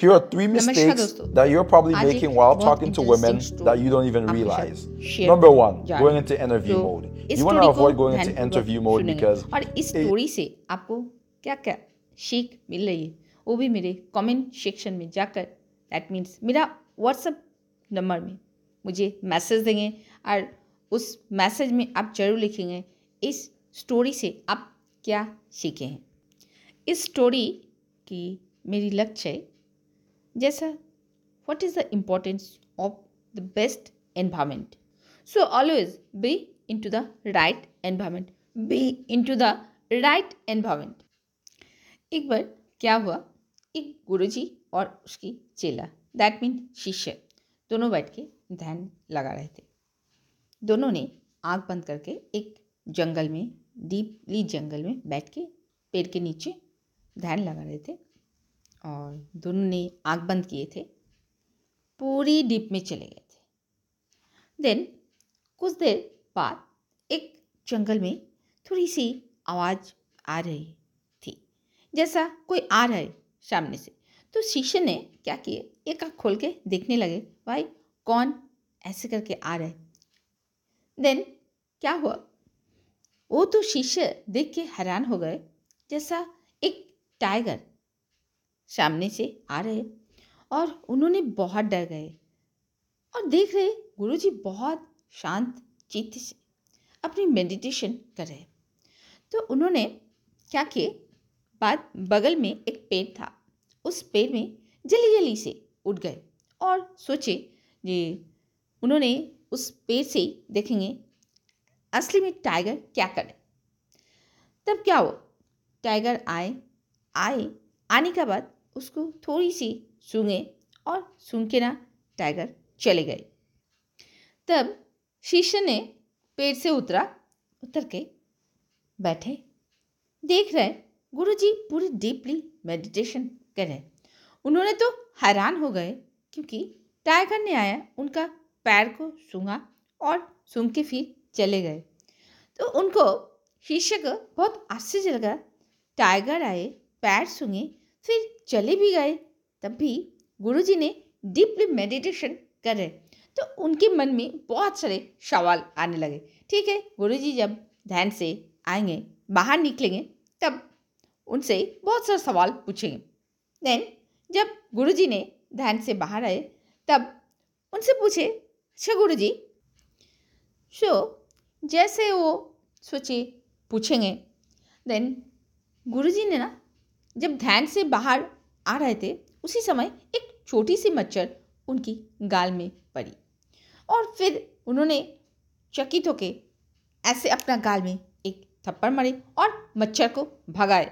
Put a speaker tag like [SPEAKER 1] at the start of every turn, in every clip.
[SPEAKER 1] Here are three
[SPEAKER 2] नमस्कार
[SPEAKER 1] mistakes
[SPEAKER 2] दोस्तों
[SPEAKER 1] that you're probably
[SPEAKER 2] आज एक
[SPEAKER 1] making while
[SPEAKER 2] बहुत
[SPEAKER 1] talking to women
[SPEAKER 2] interesting story
[SPEAKER 1] that you don't even
[SPEAKER 2] आपके साथ
[SPEAKER 1] realize.
[SPEAKER 2] share
[SPEAKER 1] Number one,
[SPEAKER 2] जा
[SPEAKER 1] going
[SPEAKER 2] रही
[SPEAKER 1] into
[SPEAKER 2] हूँ।
[SPEAKER 1] interview
[SPEAKER 2] तो
[SPEAKER 1] mode.
[SPEAKER 2] इस
[SPEAKER 1] You want to
[SPEAKER 2] story को
[SPEAKER 1] avoid going into
[SPEAKER 2] ध्यानपूर्वक
[SPEAKER 1] interview mode
[SPEAKER 2] सुनेंगे।
[SPEAKER 1] because
[SPEAKER 2] और इस स्टोरी से आपको क्या क्या सीख मिल रही है वो भी मेरे कमेंट सेक्शन में जाकर दैट मीन्स मेरा व्हाट्सएप नंबर में मुझे मैसेज देंगे और उस मैसेज में आप जरूर लिखेंगे इस स्टोरी से आप क्या सीखे हैं इस स्टोरी की मेरी लक्ष्य है जैसा what is the importance of the best environment so always be into the right environment be into the right environment एक बार क्या हुआ? एक गुरु जी और उसकी चेला दैट मीन शिष्य, दोनों बैठ के ध्यान लगा रहे थे। दोनों ने आँख बंद करके एक जंगल में डीपली जंगल में बैठ के पेड़ के नीचे ध्यान लगा रहे थे। और दोनों ने आँख बंद किए थे, पूरी डीप में चले गए थे। देन कुछ देर बाद एक जंगल में थोड़ी सी आवाज़ आ रही थी, जैसा कोई आ रहा है सामने से। तो शिष्य ने क्या किया? एक आँख खोल के देखने लगे, भाई, कौन ऐसे करके आ रहा देन क्या हुआ? वो तो शिष्य देख के हैरान हो गए, जैसा एक टाइगर सामने से आ रहे और उन्होंने बहुत डर गए। और देख रहे गुरुजी बहुत शांत, चित्त से अपनी मेडिटेशन कर रहे। तो उन्होंने क्या किए? बाद बगल में एक पेड़ था। उस पेड़ में जल्दी जल्दी से उठ गए और सोचे ये उन्होंने उस पेड़ से देखेंगे, असली में टाइगर क्या करे? तब क्या हो टाइगर आए आए, आने के बाद उसको थोड़ी सी सूंघे और सूंघ के ना टाइगर चले गए। तब शिष्य ने पेड़ से उतरा, उतर के बैठे। देख रहे गुरुजी पूरी डीपली मेडिटेशन कर रहे उन्होंने तो हैरान हो गए, क्योंकि टाइगर ने आया, उनका पैर को सूंघा और सूंघ के फिर चले गए। तो उनको शिष्य को बहुत आश्चर्य लगा। टाइगर आए, पैर सूंघे फिर चले भी गए। तब भी गुरुजी ने डीपली मेडिटेशन कर रहे। तो उनके मन में बहुत सारे सवाल आने लगे। ठीक है, गुरुजी जब ध्यान से आएँगे, बाहर निकलेंगे, तब उनसे बहुत सारे सवाल पूछेंगे। देन जब गुरुजी ने ध्यान से बाहर आए, तब उनसे पूछे अच्छा गुरु जी सो जैसे वो सोचे, पूछेंगे। देन गुरुजी ने ना जब ध्यान से बाहर आ रहे थे, उसी समय एक छोटी सी मच्छर उनकी गाल में पड़ी और फिर उन्होंने चकित होके ऐसे अपना गाल में एक थप्पड़ मारे और मच्छर को भगाए।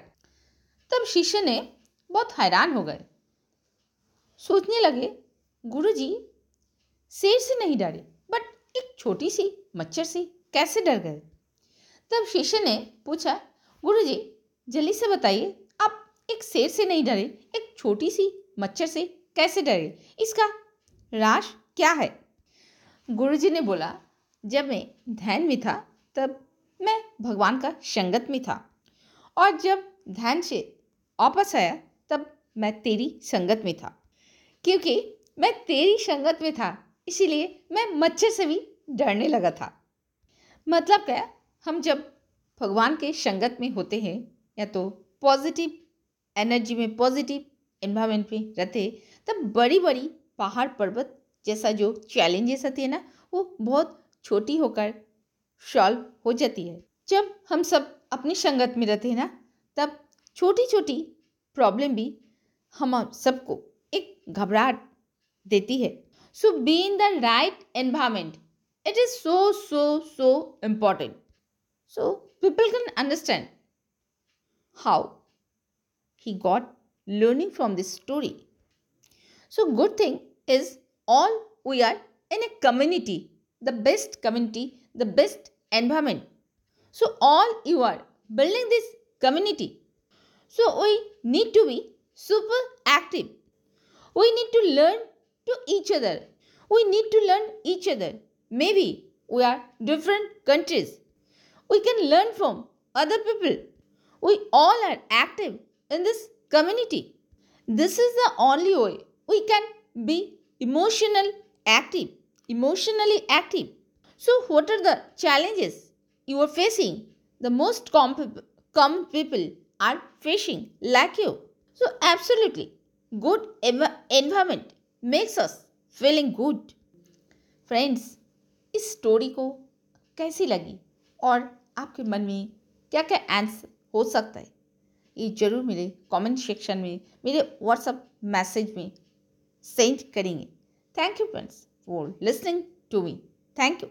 [SPEAKER 2] तब शिष्य ने बहुत हैरान हो गए। सोचने लगे, गुरुजी, शेर से नहीं डरे, बट एक छोटी सी मच्छर से कैसे डर गए? तब शिष्य ने पूछा, गुरुजी, जल्दी से बताइए एक शेर से नहीं डरे, एक छोटी सी मच्छर से कैसे डरे? इसका राश क्या है? गुरुजी ने बोला, जब मैं ध्यान में था, तब मैं भगवान का संगत में था। और जब ध्यान से वापस आया, तब मैं तेरी संगत में था। क्योंकि मैं तेरी संगत में था, इसीलिए मैं मच्छर से भी डरने लगा था। मतलब क्या, हम जब भगवान के संगत में होते हैं, या तो पॉजिटिव एनर्जी में पॉजिटिव इन्वायरमेंट में रहते, तब बड़ी बड़ी पहाड़ पर्वत जैसा जो चैलेंजेस आती है ना, वो बहुत छोटी होकर सॉल्व हो जाती है। जब हम सब अपनी संगत में रहते हैं ना, तब छोटी छोटी प्रॉब्लम भी हम सबको एक घबराहट देती है। So be in the right environment it is so so so important so people can understand how he got learning from this story. So, good thing is all we are in a community, the best community, the best environment. So, all you are building this community. So, we need to be super active. We need to learn to each other. We need to learn each other. Maybe we are different countries. We can learn from other people. We all are active in this community. this is the only way we can be emotional active, emotionally active. So, what are the challenges you are facing? The most com- common people are facing like you. So, absolutely, good ev- environment makes us feeling good. Friends इस story को कैसी लगी और आपके मन में क्या क्या आंसर हो सकता है ये ज़रूर मेरे कमेंट सेक्शन में, मेरे व्हाट्सअप मैसेज में सेंड करेंगे। Thank you friends for listening to me thank you